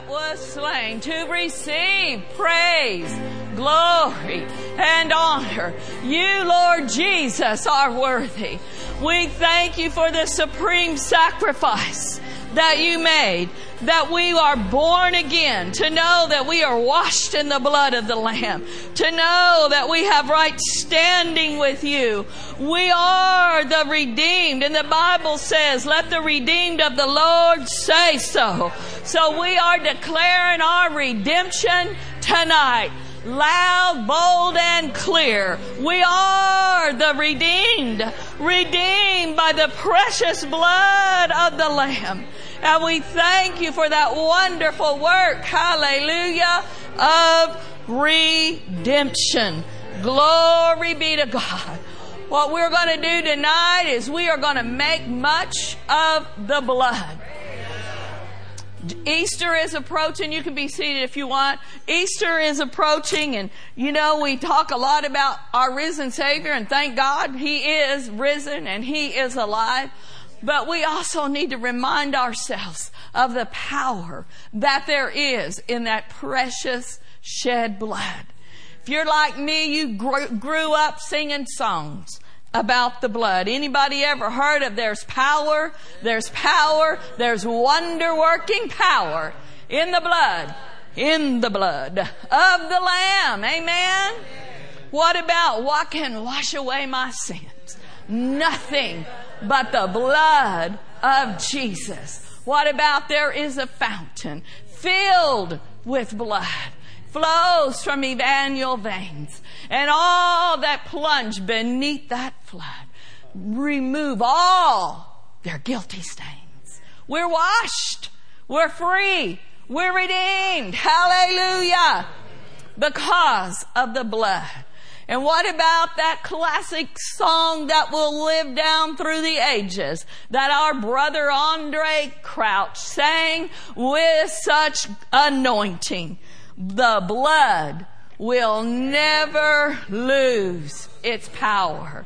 that was slain to receive praise, glory, and honor. You, Lord Jesus, are worthy. We thank you for the supreme sacrifice that you made, that we are born again, to know that we are washed in the blood of the Lamb, to know that we have right standing with you. We are the redeemed, and the Bible says, let the redeemed of the Lord say so. So we are declaring our redemption tonight loud, bold, and clear. We are the redeemed, redeemed by the precious blood of the Lamb. And we thank you for that wonderful work, hallelujah, of redemption. Glory be to God. What we're going to do tonight is we are going to make much of the blood. Easter is approaching. You can be seated if you want. Easter is approaching and you know, we talk a lot about our risen Savior and thank God He is risen and He is alive. But we also need to remind ourselves of the power that there is in that precious shed blood. If you're like me, you grew, up singing songs about the blood. Anybody ever heard of there's power, there's power, there's wonder working power in the blood, in the blood of the Lamb. Amen? What about what can wash away my sins? Nothing but the blood of Jesus. What about there is a fountain filled with blood? flows from Emmanuel veins and all that plunge beneath that flood remove all their guilty stains. We're washed. We're free. We're redeemed. Hallelujah. Because of the blood. And what about that classic song that will live down through the ages that our brother Andraé Crouch sang with such anointing? the blood will never lose its power.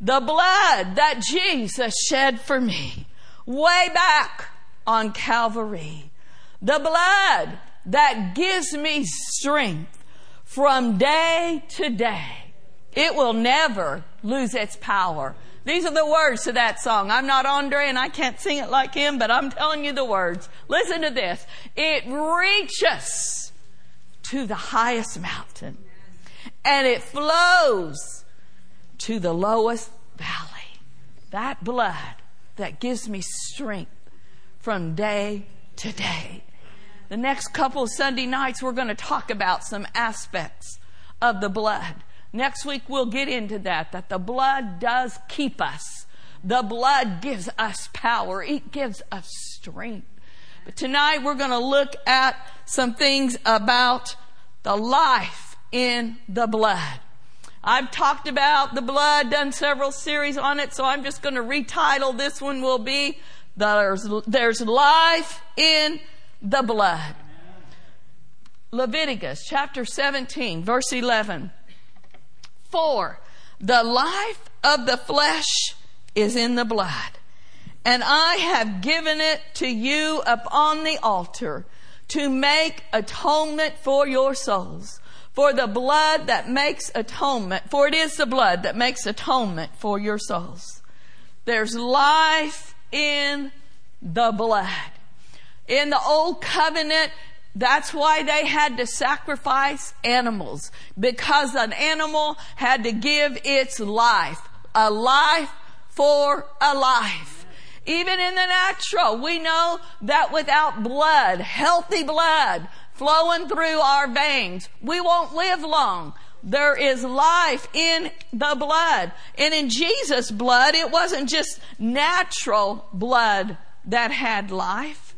The blood that Jesus shed for me way back on Calvary. The blood that gives me strength from day to day. It will never lose its power. These are the words to that song. I'm not Andraé and I can't sing it like him, but I'm telling you the words. Listen to this. It reaches to the highest mountain and it flows to the lowest valley. That blood that gives me strength from day to day. The next couple of Sunday nights, we're going to talk about some aspects of the blood. Next week, we'll get into that, that the blood does keep us. The blood gives us power. It gives us strength. But tonight, we're going to look at some things about the life in the blood. I've talked about the blood, done several series on it, so I'm just going to retitle this one will be there's, there's life in the blood. Leviticus chapter 17 verse 11. For the life of the flesh is in the blood, and I have given it to you upon the altar to make atonement for your souls. For the blood that makes atonement, for it is the blood that makes atonement for your souls. There's life in the blood. In the old covenant, that's why they had to sacrifice animals, because an animal had to give its life, a life for a life. Even in the natural, we know that without blood, healthy blood flowing through our veins, we won't live long. There is life in the blood. And in Jesus' blood, it wasn't just natural blood that had life.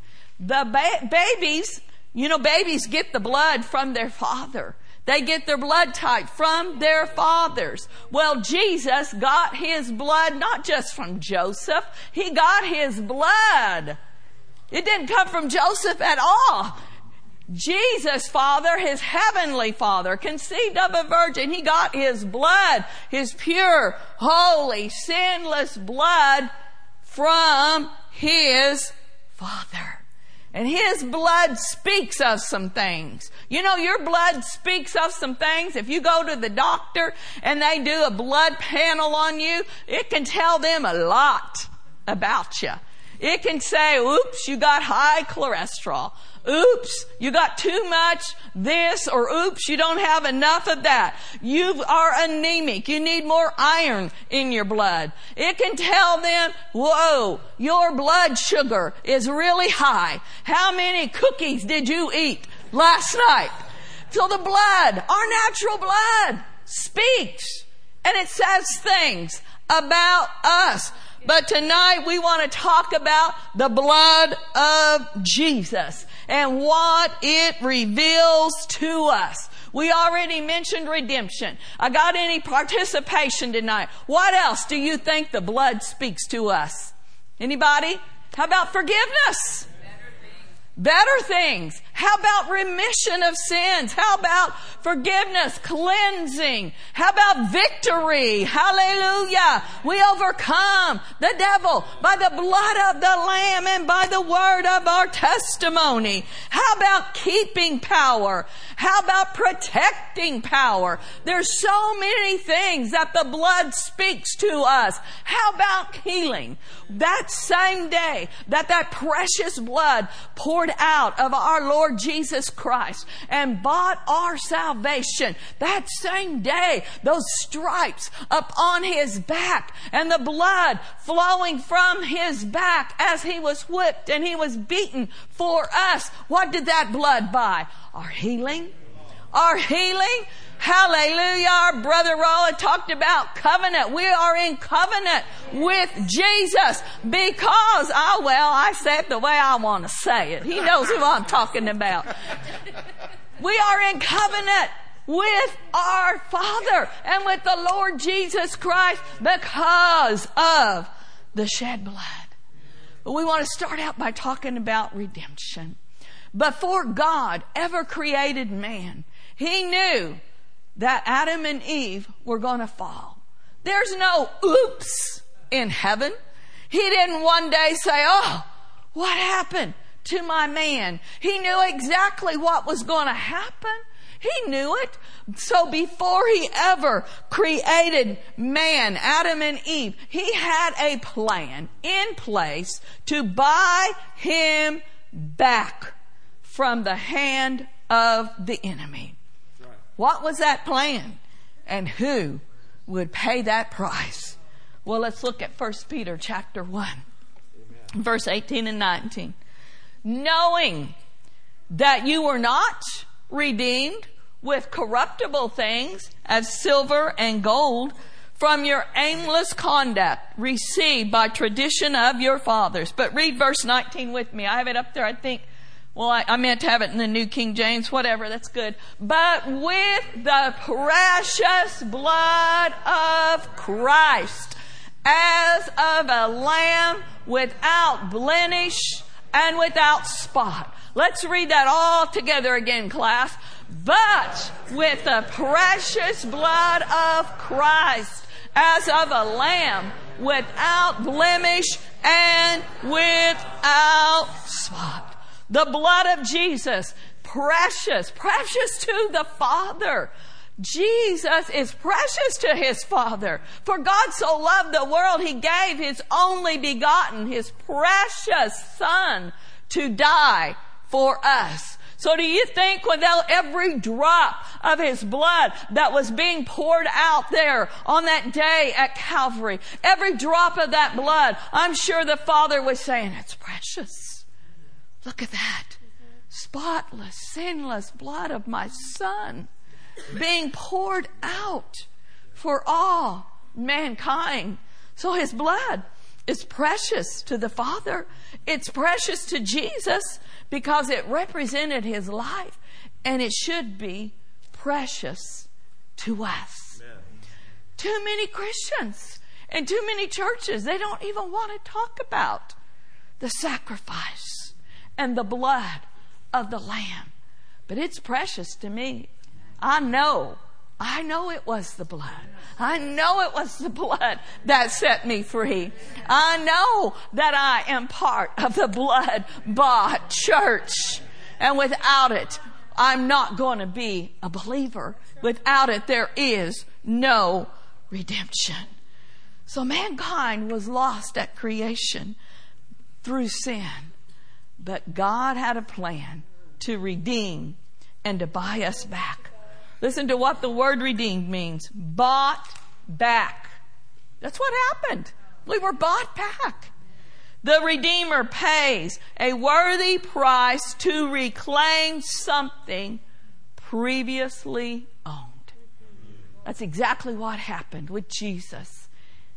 The ba- babies, you know, babies get the blood from their father. They get their blood type from their fathers. Well, Jesus got his blood not just from Joseph, he got his blood. It didn't come from Joseph at all. Jesus' father, his heavenly father, conceived of a virgin. He got his blood, his pure, holy, sinless blood from his father. And his blood speaks of some things. You know, your blood speaks of some things. If you go to the doctor and they do a blood panel on you, it can tell them a lot about you. It can say, oops, you got high cholesterol. Oops, you got too much this or oops, you don't have enough of that. You are anemic. You need more iron in your blood. It can tell them, whoa, your blood sugar is really high. How many cookies did you eat last night? So the blood, our natural blood speaks and it says things about us. But tonight we want to talk about the blood of Jesus and what it reveals to us. We already mentioned redemption. I got any participation tonight? What else do you think the blood speaks to us? Anybody? How about forgiveness? Better things. How about remission of sins? How about forgiveness, cleansing? How about victory? Hallelujah. We overcome the devil by the blood of the Lamb and by the word of our testimony. How about keeping power? How about protecting power? There's so many things that the blood speaks to us. How about healing? That same day that that precious blood poured out of our Lord Jesus Christ and bought our salvation, that same day, those stripes upon his back and the blood flowing from his back as he was whipped and he was beaten for us. What did that blood buy? Our healing. Our healing Hallelujah. Our brother Rolla talked about covenant. We are in covenant with Jesus because, oh well, I say it the way I want to say it. He knows who I'm talking about. We are in covenant with our Father and with the Lord Jesus Christ because of the shed blood. But we want to start out by talking about redemption. Before God ever created man, He knew that Adam and Eve were going to fall. There's no oops in heaven. He didn't one day say, Oh, what happened to my man? He knew exactly what was going to happen. He knew it. So before he ever created man, Adam and Eve, he had a plan in place to buy him back from the hand of the enemy. What was that plan? And who would pay that price? Well, let's look at 1 Peter chapter 1, Amen. verse 18 and 19. Knowing that you were not redeemed with corruptible things as silver and gold from your aimless conduct received by tradition of your fathers. But read verse 19 with me. I have it up there, I think, well, I, I, meant to have it in the New King James, whatever, that's good. But with the precious blood of Christ, as of a lamb without blemish and without spot. Let's read that all together again, class. But with the precious blood of Christ, as of a lamb without blemish and without spot. The blood of Jesus, precious, precious to the Father. Jesus is precious to his Father. For God so loved the world, he gave his only begotten, his precious Son to die for us. So do you think without every drop of his blood that was being poured out there on that day at Calvary, every drop of that blood, I'm sure the Father was saying, it's precious. Look at that. Spotless, sinless blood of my son being poured out for all mankind. So his blood is precious to the Father. It's precious to Jesus because it represented his life and it should be precious to us. Amen. Too many Christians and too many churches, they don't even want to talk about the sacrifice and the blood of the Lamb. But it's precious to me. I know I know it was the blood. I know it was the blood that set me free. I know that I am part of the blood bought church. And without it, I'm not going to be a believer. Without it, there is no redemption. So mankind was lost at creation through sin. But God had a plan to redeem and to buy us back. Listen to what the word redeemed means. Bought back. That's what happened. We were bought back. The Redeemer pays a worthy price to reclaim something previously owned. That's exactly what happened with Jesus.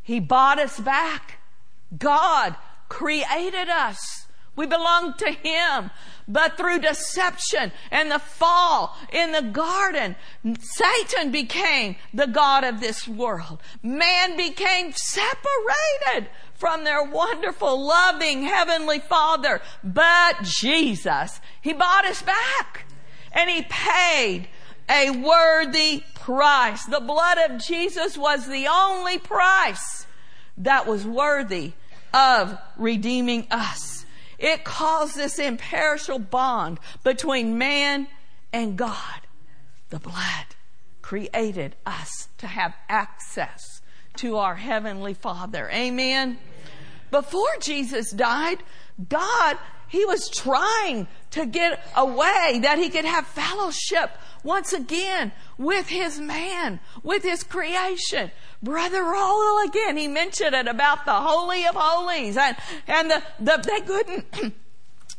He bought us back. God created us. We belong to Him. But through deception and the fall in the garden, Satan became the God of this world. Man became separated from their wonderful, loving Heavenly Father. But Jesus, He bought us back and He paid a worthy price. The blood of Jesus was the only price that was worthy of redeeming us. It caused this imperishable bond between man and God. The blood created us to have access to our Heavenly Father. Amen. Before Jesus died, God, He was trying to get a way that He could have fellowship once again with His man, with His creation. Brother Roll again, he mentioned it about the Holy of Holies and, and the, the, they couldn't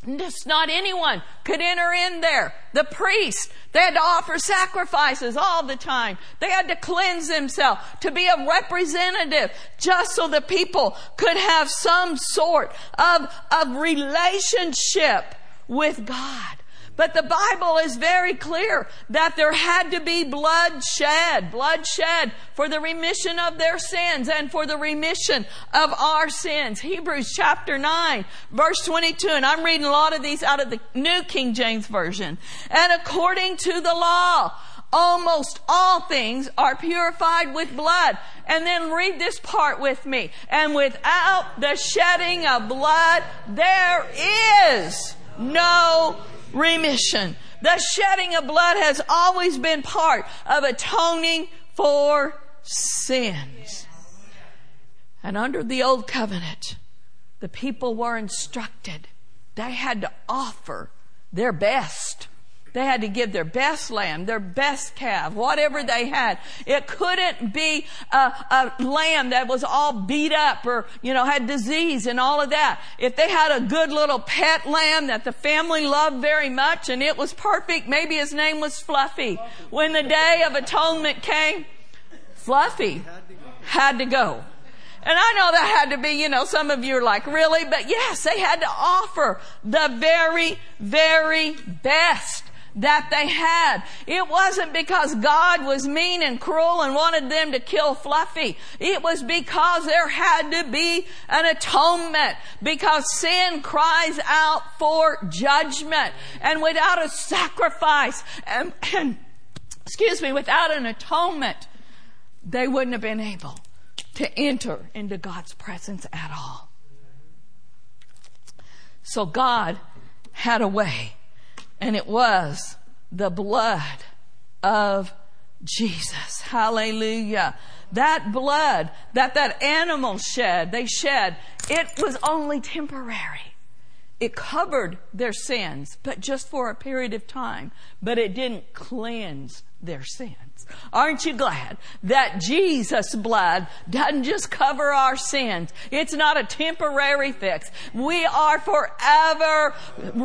Just not anyone could enter in there. The priest, they had to offer sacrifices all the time. They had to cleanse themselves to be a representative just so the people could have some sort of, of relationship with God. But the Bible is very clear that there had to be blood shed, blood shed for the remission of their sins and for the remission of our sins. Hebrews chapter 9, verse 22. And I'm reading a lot of these out of the New King James Version. And according to the law, almost all things are purified with blood. And then read this part with me. And without the shedding of blood, there is no remission. The shedding of blood has always been part of atoning for sins. And under the old covenant, the people were instructed. They had to offer their best they had to give their best lamb, their best calf, whatever they had. It couldn't be a, a, lamb that was all beat up or, you know, had disease and all of that. If they had a good little pet lamb that the family loved very much and it was perfect, maybe his name was Fluffy. When the day of atonement came, Fluffy had to go. And I know that had to be, you know, some of you are like, really? But yes, they had to offer the very, very best that they had. It wasn't because God was mean and cruel and wanted them to kill Fluffy. It was because there had to be an atonement because sin cries out for judgment and without a sacrifice and, and excuse me, without an atonement, they wouldn't have been able to enter into God's presence at all. So God had a way and it was the blood of Jesus. Hallelujah. That blood that that animal shed, they shed, it was only temporary. It covered their sins, but just for a period of time. But it didn't cleanse their sins. Aren't you glad that Jesus' blood doesn't just cover our sins? It's not a temporary fix. We are forever,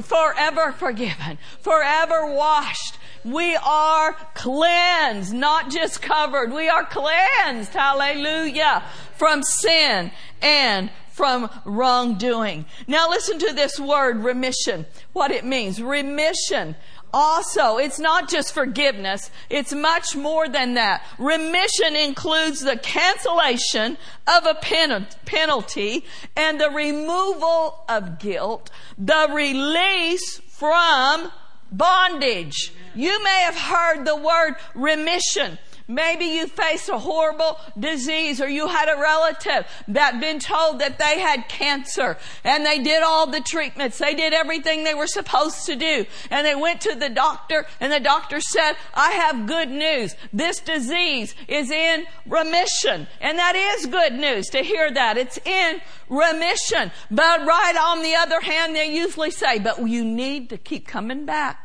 forever forgiven, forever washed. We are cleansed, not just covered. We are cleansed, hallelujah, from sin and from wrongdoing. Now listen to this word remission, what it means. Remission also, it's not just forgiveness, it's much more than that. Remission includes the cancellation of a penalty and the removal of guilt, the release from bondage. You may have heard the word remission Maybe you faced a horrible disease or you had a relative that been told that they had cancer and they did all the treatments. They did everything they were supposed to do. And they went to the doctor and the doctor said, I have good news. This disease is in remission. And that is good news to hear that. It's in remission. But right on the other hand, they usually say, but you need to keep coming back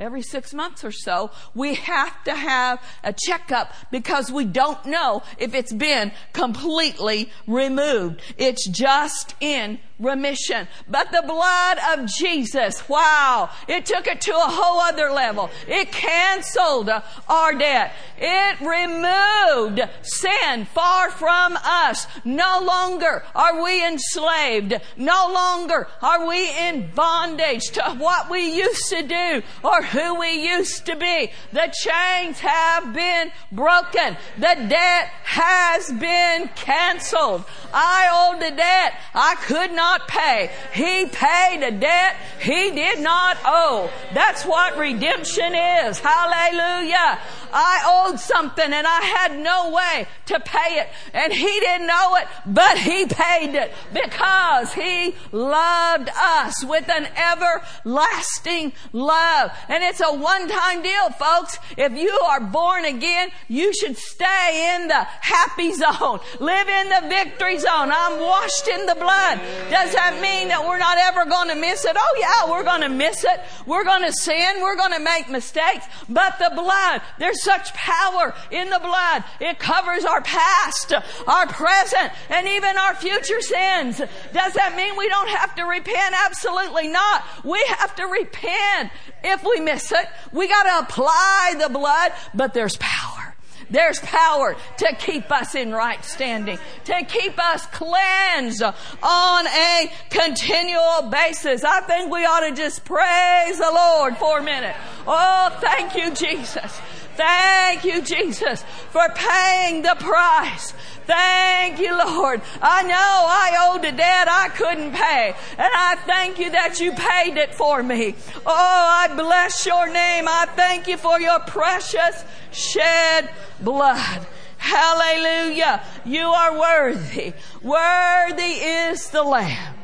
every six months or so, we have to have a checkup because we don't know if it's been completely removed. It's just in remission. But the blood of Jesus, wow, it took it to a whole other level. It canceled our debt. It removed sin far from us. No longer are we enslaved. No longer are we in bondage to what we used to do or who we used to be. The chains have been broken. The debt has been canceled. I owed the debt. I could not not pay. He paid a debt he did not owe. That's what redemption is. Hallelujah. I owed something and I had no way to pay it. And he didn't know it, but he paid it because he loved us with an everlasting love. And it's a one-time deal, folks. If you are born again, you should stay in the happy zone. Live in the victory zone. I'm washed in the blood. Does that mean that we're not ever going to miss it? Oh yeah, we're going to miss it. We're going to sin. We're going to make mistakes. But the blood, there's such power in the blood. It covers our past, our present, and even our future sins. Does that mean we don't have to repent? Absolutely not. We have to repent if we miss it. We got to apply the blood, but there's power. There's power to keep us in right standing, to keep us cleansed on a continual basis. I think we ought to just praise the Lord for a minute. Oh, thank you, Jesus. Thank you, Jesus, for paying the price. Thank you, Lord. I know I owed a debt I couldn't pay. And I thank you that you paid it for me. Oh, I bless your name. I thank you for your precious shed blood. Hallelujah. You are worthy. Worthy is the Lamb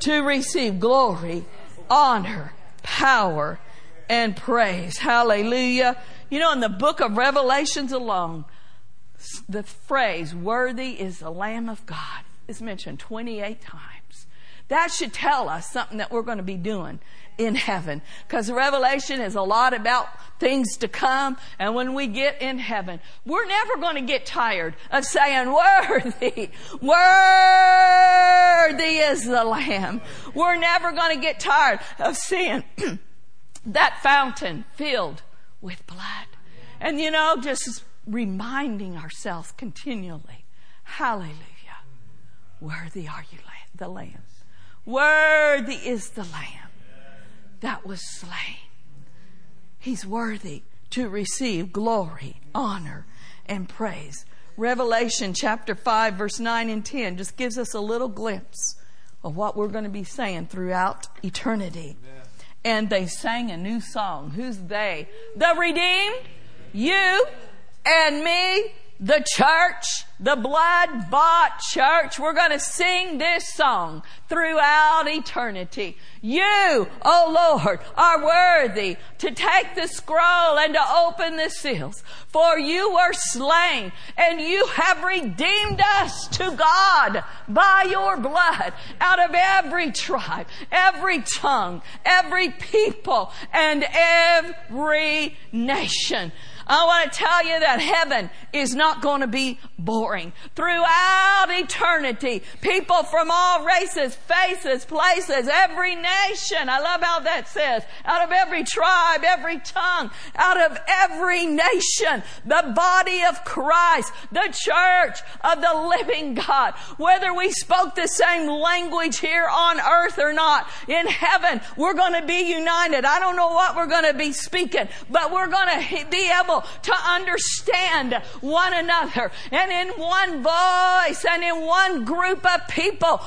to receive glory, honor, power, and praise. Hallelujah. You know, in the book of Revelations alone, the phrase, worthy is the Lamb of God, is mentioned 28 times. That should tell us something that we're going to be doing in heaven. Because Revelation is a lot about things to come. And when we get in heaven, we're never going to get tired of saying, worthy, worthy is the Lamb. We're never going to get tired of seeing that fountain filled with blood. And you know, just reminding ourselves continually, hallelujah, worthy are you, the Lamb. Worthy is the Lamb that was slain. He's worthy to receive glory, honor, and praise. Revelation chapter 5 verse 9 and 10 just gives us a little glimpse of what we're going to be saying throughout eternity. Amen and they sang a new song. Who's they? The redeemed, you and me, the church, the blood bought church. We're going to sing this song throughout eternity. You, oh Lord, are worthy to take the scroll and to open the seals. For you were slain and you have redeemed us to God by your blood out of every tribe, every tongue, every people, and every nation. I want to tell you that heaven is not going to be boring. Throughout eternity, people from all races, faces, places, every nation, I love how that says, out of every tribe, every tongue, out of every nation, the body of Christ, the church of the living God, whether we spoke the same language here on earth or not, in heaven, we're going to be united. I don't know what we're going to be speaking, but we're going to be able to understand one another. And in one voice and in one group of people,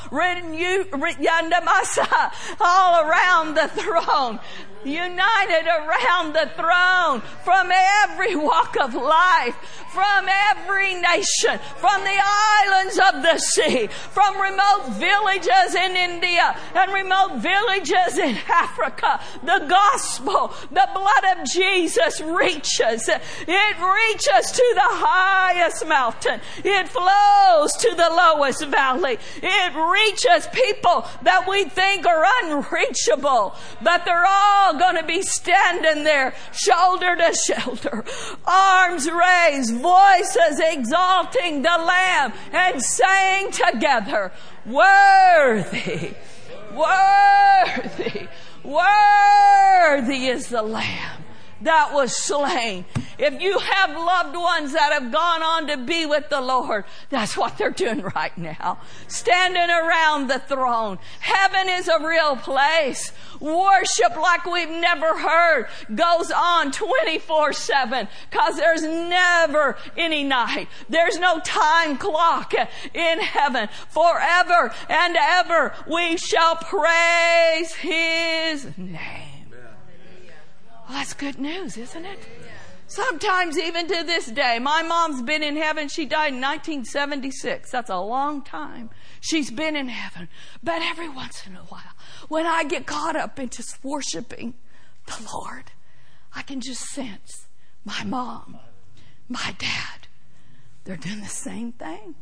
all around the throne united around the throne from every walk of life, from every nation, from the islands of the sea, from remote villages in India and remote villages in Africa. The gospel, the blood of Jesus reaches. It reaches to the highest mountain. It flows to the lowest valley. It reaches people that we think are unreachable, but they're all going to be standing there shoulder to shoulder, arms raised, voices exalting the Lamb and saying together, worthy, worthy, worthy is the Lamb that was slain. If you have loved ones that have gone on to be with the Lord, that's what they're doing right now. Standing around the throne. Heaven is a real place. Worship like we've never heard goes on 24 7 because there's never any night. There's no time clock in heaven. Forever and ever we shall praise His name. Well, that's good news, isn't it? Sometimes even to this day, my mom's been in heaven. She died in 1976. That's a long time. She's been in heaven. But every once in a while, when I get caught up in just worshiping the Lord, I can just sense my mom, my dad, they're doing the same thing.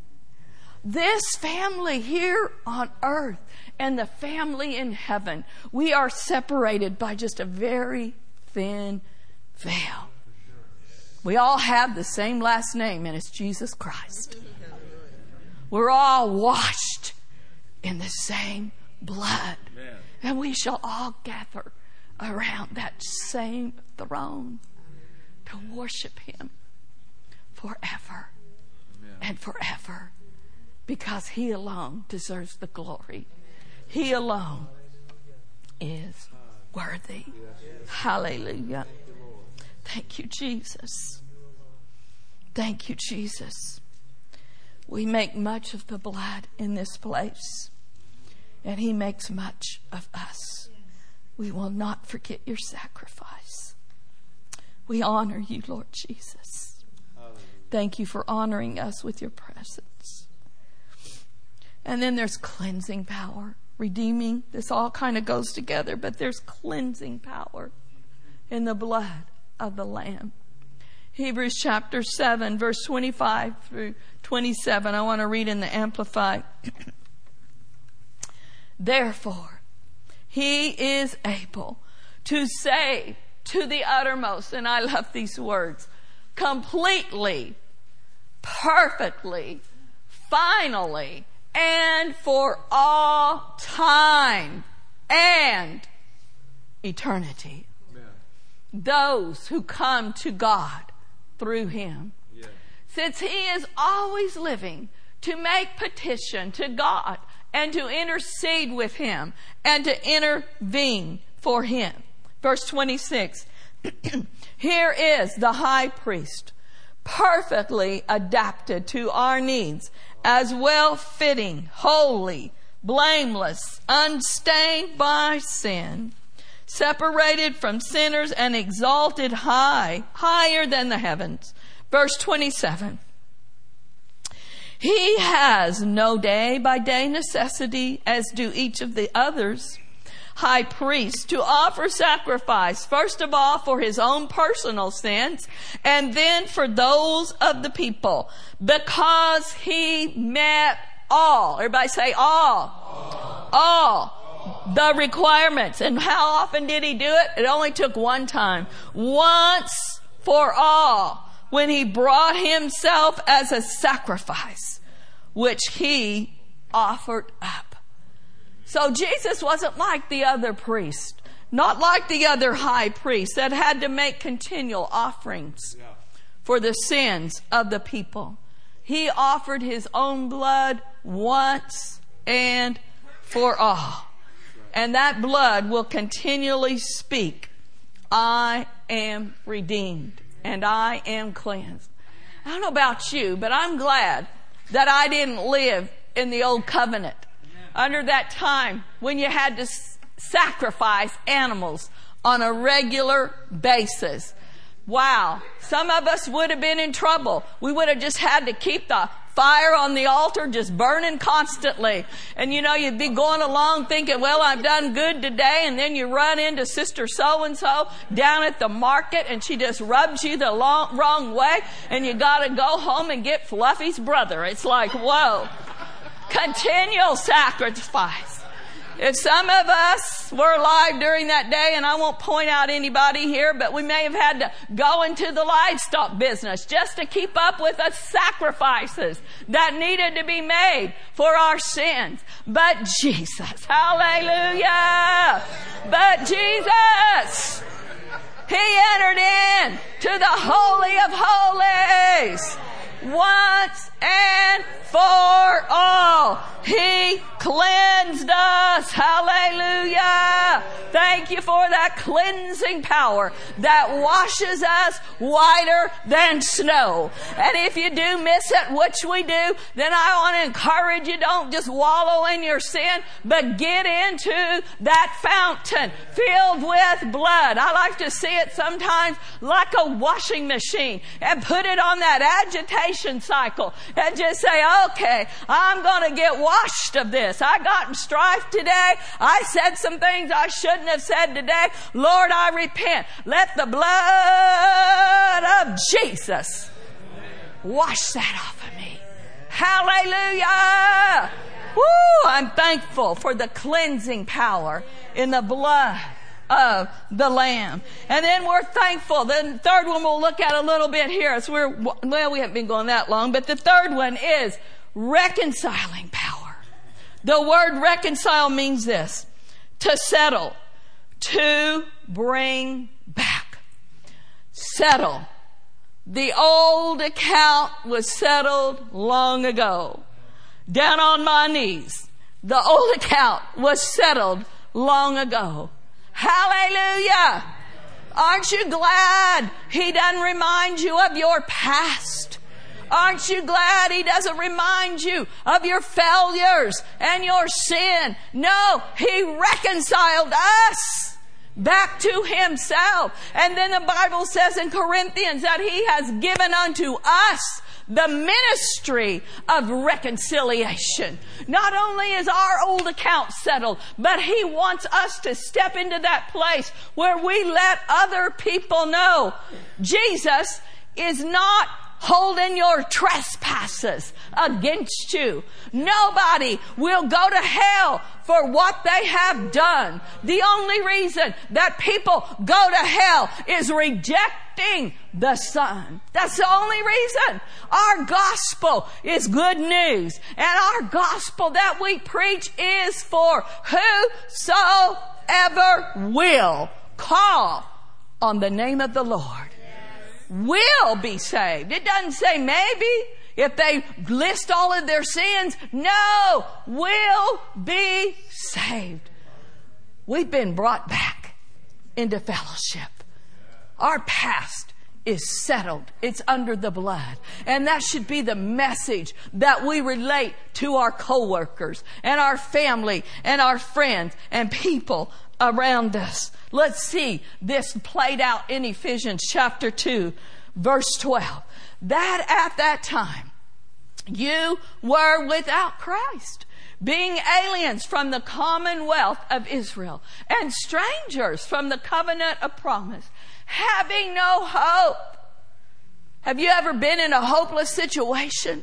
This family here on earth and the family in heaven, we are separated by just a very thin veil. We all have the same last name, and it's Jesus Christ. We're all washed in the same blood. And we shall all gather around that same throne to worship Him forever and forever because He alone deserves the glory. He alone is worthy. Hallelujah. Thank you, Jesus. Thank you, Jesus. We make much of the blood in this place, and He makes much of us. We will not forget your sacrifice. We honor you, Lord Jesus. Thank you for honoring us with your presence. And then there's cleansing power redeeming. This all kind of goes together, but there's cleansing power in the blood of the Lamb. Hebrews chapter 7, verse 25 through 27. I want to read in the Amplified. Therefore, he is able to save to the uttermost, and I love these words, completely, perfectly, finally, and for all time and eternity. Those who come to God through Him. Since He is always living to make petition to God and to intercede with Him and to intervene for Him. Verse 26. Here is the high priest perfectly adapted to our needs as well fitting, holy, blameless, unstained by sin, separated from sinners and exalted high, higher than the heavens. Verse 27. He has no day by day necessity as do each of the others high priest to offer sacrifice, first of all for his own personal sins, and then for those of the people, because he met all. Everybody say all. All. all. The requirements. And how often did he do it? It only took one time. Once for all. When he brought himself as a sacrifice, which he offered up. So Jesus wasn't like the other priest, not like the other high priest that had to make continual offerings for the sins of the people. He offered his own blood once and for all. And that blood will continually speak, I am redeemed and I am cleansed. I don't know about you, but I'm glad that I didn't live in the old covenant. Under that time when you had to s- sacrifice animals on a regular basis. Wow. Some of us would have been in trouble. We would have just had to keep the fire on the altar just burning constantly. And you know, you'd be going along thinking, well, I've done good today. And then you run into sister so and so down at the market and she just rubs you the long, wrong way. And you got to go home and get Fluffy's brother. It's like, whoa. Continual sacrifice. If some of us were alive during that day, and I won't point out anybody here, but we may have had to go into the livestock business just to keep up with the sacrifices that needed to be made for our sins. But Jesus, hallelujah! But Jesus, He entered in to the Holy of Holies once and for for that cleansing power that washes us whiter than snow. And if you do miss it, which we do, then I want to encourage you don't just wallow in your sin, but get into that fountain filled with blood. I like to see it sometimes like a washing machine and put it on that agitation cycle and just say, okay, I'm going to get washed of this. I got in strife today. I said some things I shouldn't have said today. Lord, I repent. Let the blood of Jesus wash that off of me. Hallelujah. Woo, I'm thankful for the cleansing power in the blood of the Lamb. And then we're thankful. The third one we'll look at a little bit here. We're, well, we haven't been going that long, but the third one is reconciling power. The word reconcile means this to settle, to bring back. Settle. The old account was settled long ago. Down on my knees. The old account was settled long ago. Hallelujah. Aren't you glad he doesn't remind you of your past? Aren't you glad he doesn't remind you of your failures and your sin? No, he reconciled us back to himself. And then the Bible says in Corinthians that he has given unto us the ministry of reconciliation. Not only is our old account settled, but He wants us to step into that place where we let other people know Jesus is not holding your trespasses against you. Nobody will go to hell for what they have done. The only reason that people go to hell is rejecting the Son. That's the only reason. Our gospel is good news. And our gospel that we preach is for whosoever will call on the name of the Lord will be saved. It doesn't say maybe. If they list all of their sins, no, will be saved. We've been brought back into fellowship. Our past is settled. It's under the blood. And that should be the message that we relate to our coworkers and our family and our friends and people around us. Let's see this played out in Ephesians chapter 2, verse 12. That at that time, you were without Christ, being aliens from the commonwealth of Israel and strangers from the covenant of promise, having no hope. Have you ever been in a hopeless situation?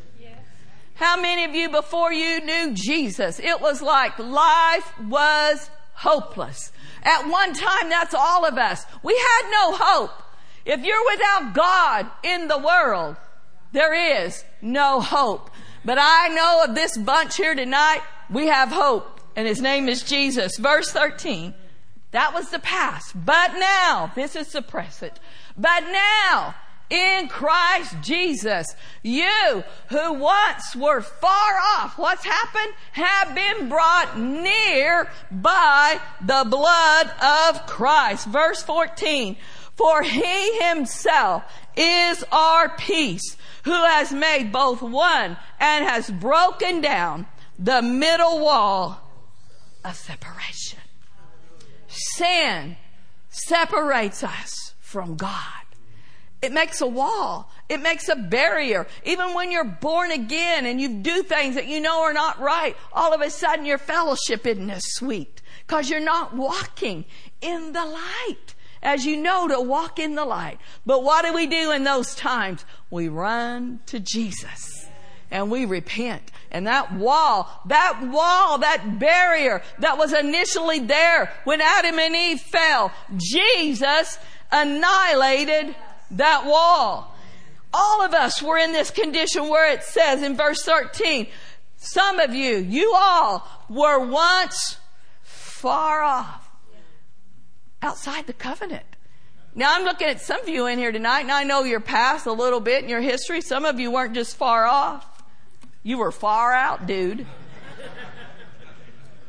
How many of you before you knew Jesus, it was like life was hopeless. At one time, that's all of us. We had no hope. If you're without God in the world, there is no hope. But I know of this bunch here tonight, we have hope, and his name is Jesus. Verse 13. That was the past. But now, this is the present. But now, in Christ Jesus. You who once were far off, what's happened? Have been brought near by the blood of Christ. Verse 14. For he himself is our peace, who has made both one and has broken down the middle wall of separation. Sin separates us from God. It makes a wall. It makes a barrier. Even when you're born again and you do things that you know are not right, all of a sudden your fellowship isn't as sweet because you're not walking in the light as you know to walk in the light. But what do we do in those times? We run to Jesus and we repent. And that wall, that wall, that barrier that was initially there when Adam and Eve fell, Jesus annihilated that wall. All of us were in this condition where it says in verse 13, some of you, you all were once far off outside the covenant. Now I'm looking at some of you in here tonight and I know your past a little bit and your history. Some of you weren't just far off. You were far out, dude.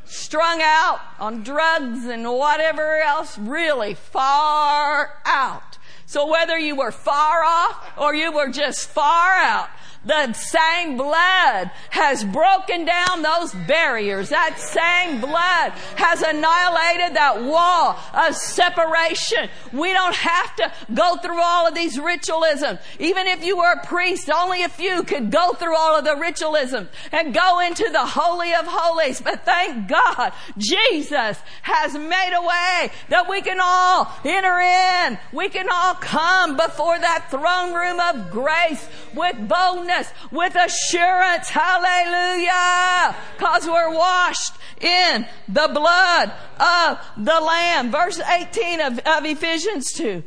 Strung out on drugs and whatever else, really far out. So whether you were far off or you were just far out, the same blood has broken down those barriers. That same blood has annihilated that wall of separation. We don't have to go through all of these ritualism. Even if you were a priest, only a few could go through all of the ritualism and go into the Holy of Holies. But thank God, Jesus has made a way that we can all enter in. We can all come before that throne room of grace with boldness with assurance. Hallelujah. Cause we're washed in the blood of the Lamb. Verse 18 of, of Ephesians 2.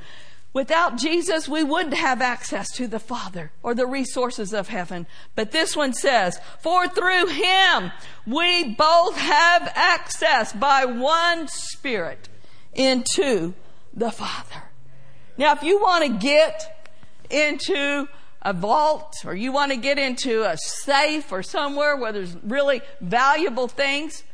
Without Jesus, we wouldn't have access to the Father or the resources of heaven. But this one says, for through Him we both have access by one Spirit into the Father. Now, if you want to get into a vault or you want to get into a safe or somewhere where there's really valuable things,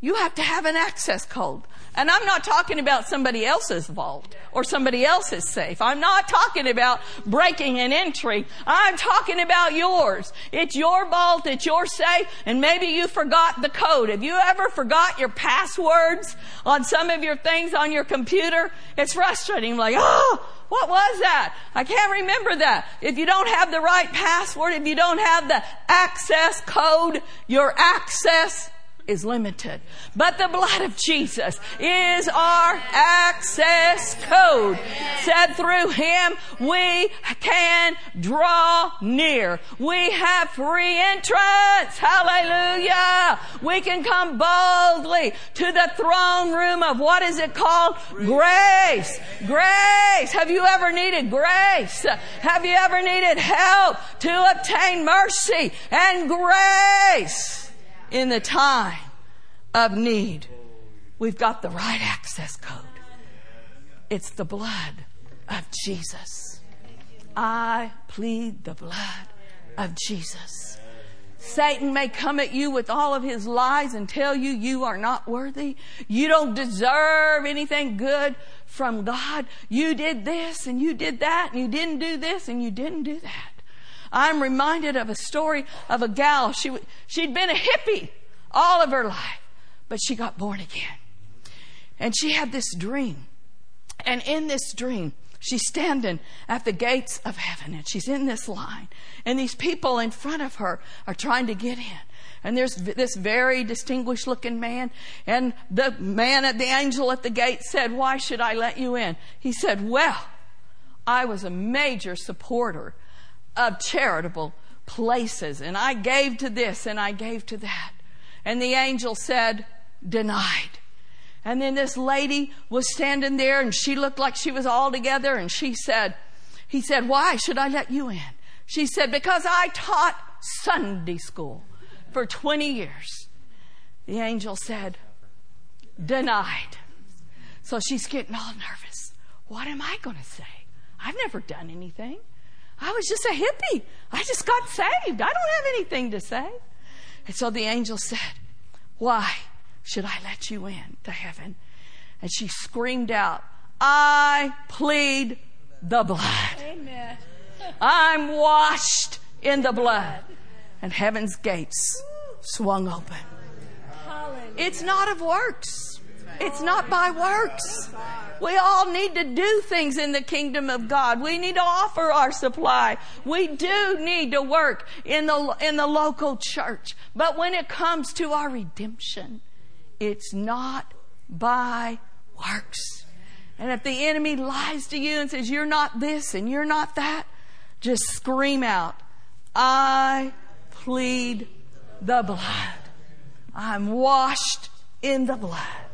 you have to have an access code. And I'm not talking about somebody else's vault or somebody else's safe. I'm not talking about breaking an entry. I'm talking about yours. It's your vault, it's your safe, and maybe you forgot the code. Have you ever forgot your passwords on some of your things on your computer? It's frustrating. Like, oh, what was that? I can't remember that. If you don't have the right password, if you don't have the access code, your access is limited. But the blood of Jesus is our access code. Said through Him, we can draw near. We have free entrance. Hallelujah. We can come boldly to the throne room of what is it called? Grace. Grace. Have you ever needed grace? Have you ever needed help to obtain mercy and grace? In the time of need, we've got the right access code. It's the blood of Jesus. I plead the blood of Jesus. Satan may come at you with all of his lies and tell you you are not worthy. You don't deserve anything good from God. You did this and you did that and you didn't do this and you didn't do that. I'm reminded of a story of a gal. She, she'd been a hippie all of her life, but she got born again. And she had this dream. And in this dream, she's standing at the gates of heaven and she's in this line. And these people in front of her are trying to get in. And there's this very distinguished looking man. And the man at the angel at the gate said, Why should I let you in? He said, Well, I was a major supporter of charitable places. And I gave to this and I gave to that. And the angel said, Denied. And then this lady was standing there and she looked like she was all together and she said, He said, Why should I let you in? She said, Because I taught Sunday school for 20 years. The angel said, Denied. So she's getting all nervous. What am I going to say? I've never done anything. I was just a hippie. I just got saved. I don't have anything to say. And so the angel said, Why should I let you in to heaven? And she screamed out, I plead the blood. Amen. I'm washed in the blood. And heaven's gates swung open. It's not of works. It's not by works. We all need to do things in the kingdom of God. We need to offer our supply. We do need to work in the, in the local church. But when it comes to our redemption, it's not by works. And if the enemy lies to you and says, you're not this and you're not that, just scream out, I plead the blood. I'm washed in the blood.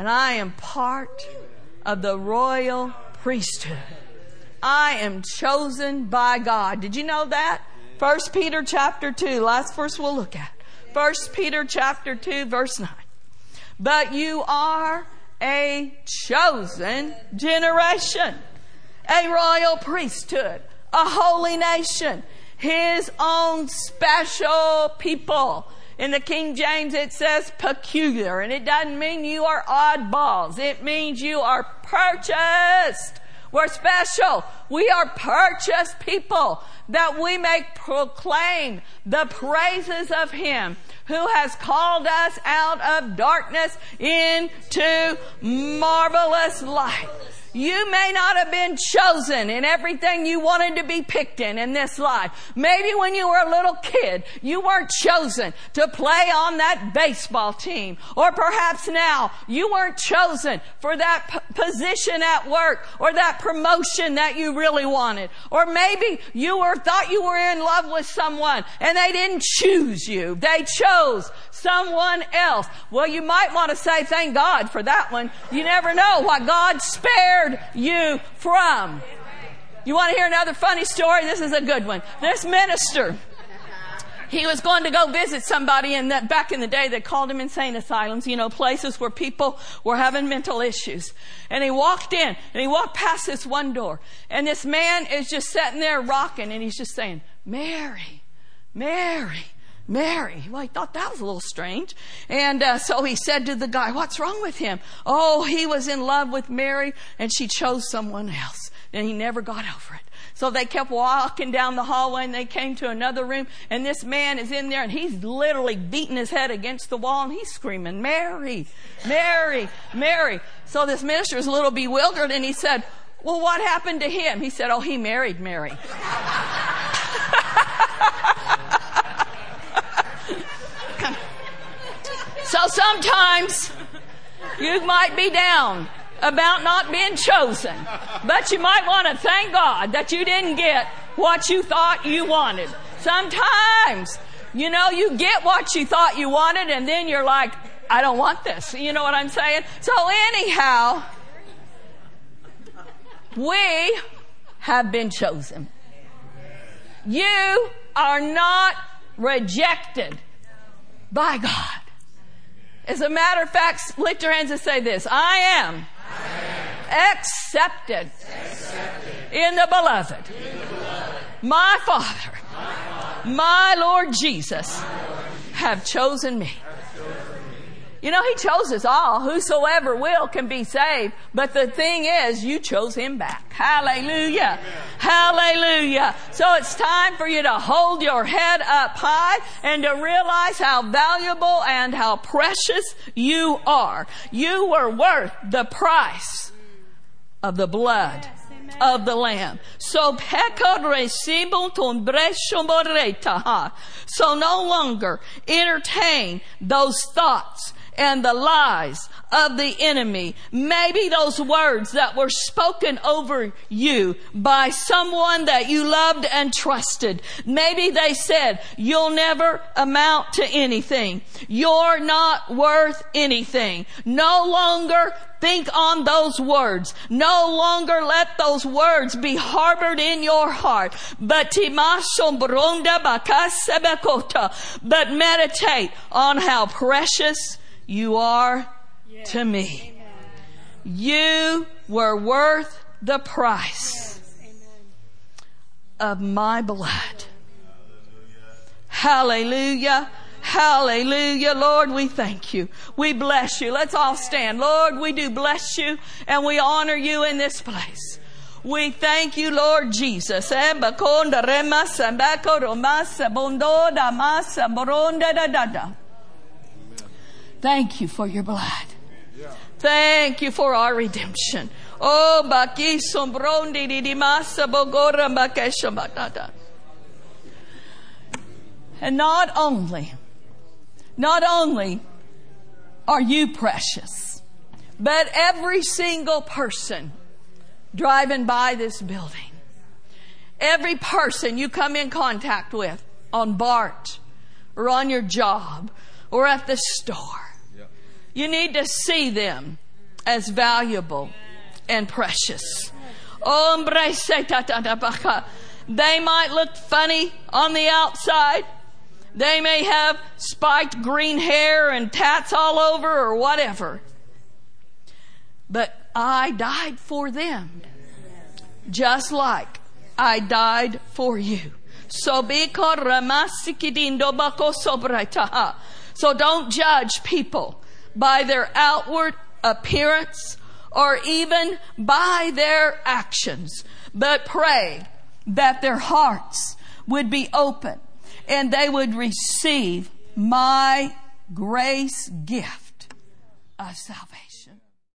And I am part of the royal priesthood. I am chosen by God. Did you know that? First Peter chapter 2, last verse we'll look at. First Peter chapter 2, verse 9. But you are a chosen generation, a royal priesthood, a holy nation, his own special people. In the King James, it says peculiar, and it doesn't mean you are oddballs. It means you are purchased. We're special. We are purchased people that we may proclaim the praises of Him who has called us out of darkness into marvelous light. You may not have been chosen in everything you wanted to be picked in in this life. Maybe when you were a little kid, you weren't chosen to play on that baseball team. Or perhaps now, you weren't chosen for that p- position at work or that promotion that you really wanted. Or maybe you were, thought you were in love with someone and they didn't choose you. They chose someone else. Well, you might want to say thank God for that one. You never know what God spared you from. You want to hear another funny story? This is a good one. This minister, he was going to go visit somebody and back in the day they called them insane asylums, you know, places where people were having mental issues. And he walked in and he walked past this one door and this man is just sitting there rocking and he's just saying, Mary, Mary, Mary. Well, he thought that was a little strange. And uh, so he said to the guy, What's wrong with him? Oh, he was in love with Mary and she chose someone else. And he never got over it. So they kept walking down the hallway and they came to another room and this man is in there and he's literally beating his head against the wall and he's screaming, Mary, Mary, Mary. So this minister is a little bewildered and he said, well, what happened to him? He said, oh, he married Mary. So sometimes you might be down about not being chosen, but you might want to thank God that you didn't get what you thought you wanted. Sometimes, you know, you get what you thought you wanted and then you're like, I don't want this. You know what I'm saying? So anyhow, we have been chosen. You are not rejected by God. As a matter of fact, lift your hands and say this I am, I am accepted, accepted, in the beloved. In the beloved. My, Father, my Father, my Lord Jesus, my Lord Jesus have chosen me. You know, He chose us all. Whosoever will can be saved. But the thing is, you chose Him back. Hallelujah. Hallelujah. So it's time for you to hold your head up high and to realize how valuable and how precious you are. You were worth the price of the blood of the Lamb. So So no longer entertain those thoughts and the lies of the enemy. Maybe those words that were spoken over you by someone that you loved and trusted. Maybe they said, you'll never amount to anything. You're not worth anything. No longer think on those words. No longer let those words be harbored in your heart. But but meditate on how precious you are yes. to me. Amen. You were worth the price. Yes. of my blood. Hallelujah. Hallelujah. Lord, we thank you. We bless you. Let's all stand. Lord, we do bless you and we honor you in this place. We thank you, Lord Jesus. Thank you for your blood. Thank you for our redemption. Oh, baki sombrondi di masa bogora And not only, not only are you precious, but every single person driving by this building, every person you come in contact with on BART or on your job or at the store, you need to see them as valuable and precious. They might look funny on the outside. They may have spiked green hair and tats all over or whatever. But I died for them. Just like I died for you. So don't judge people by their outward appearance or even by their actions, but pray that their hearts would be open and they would receive my grace gift of salvation.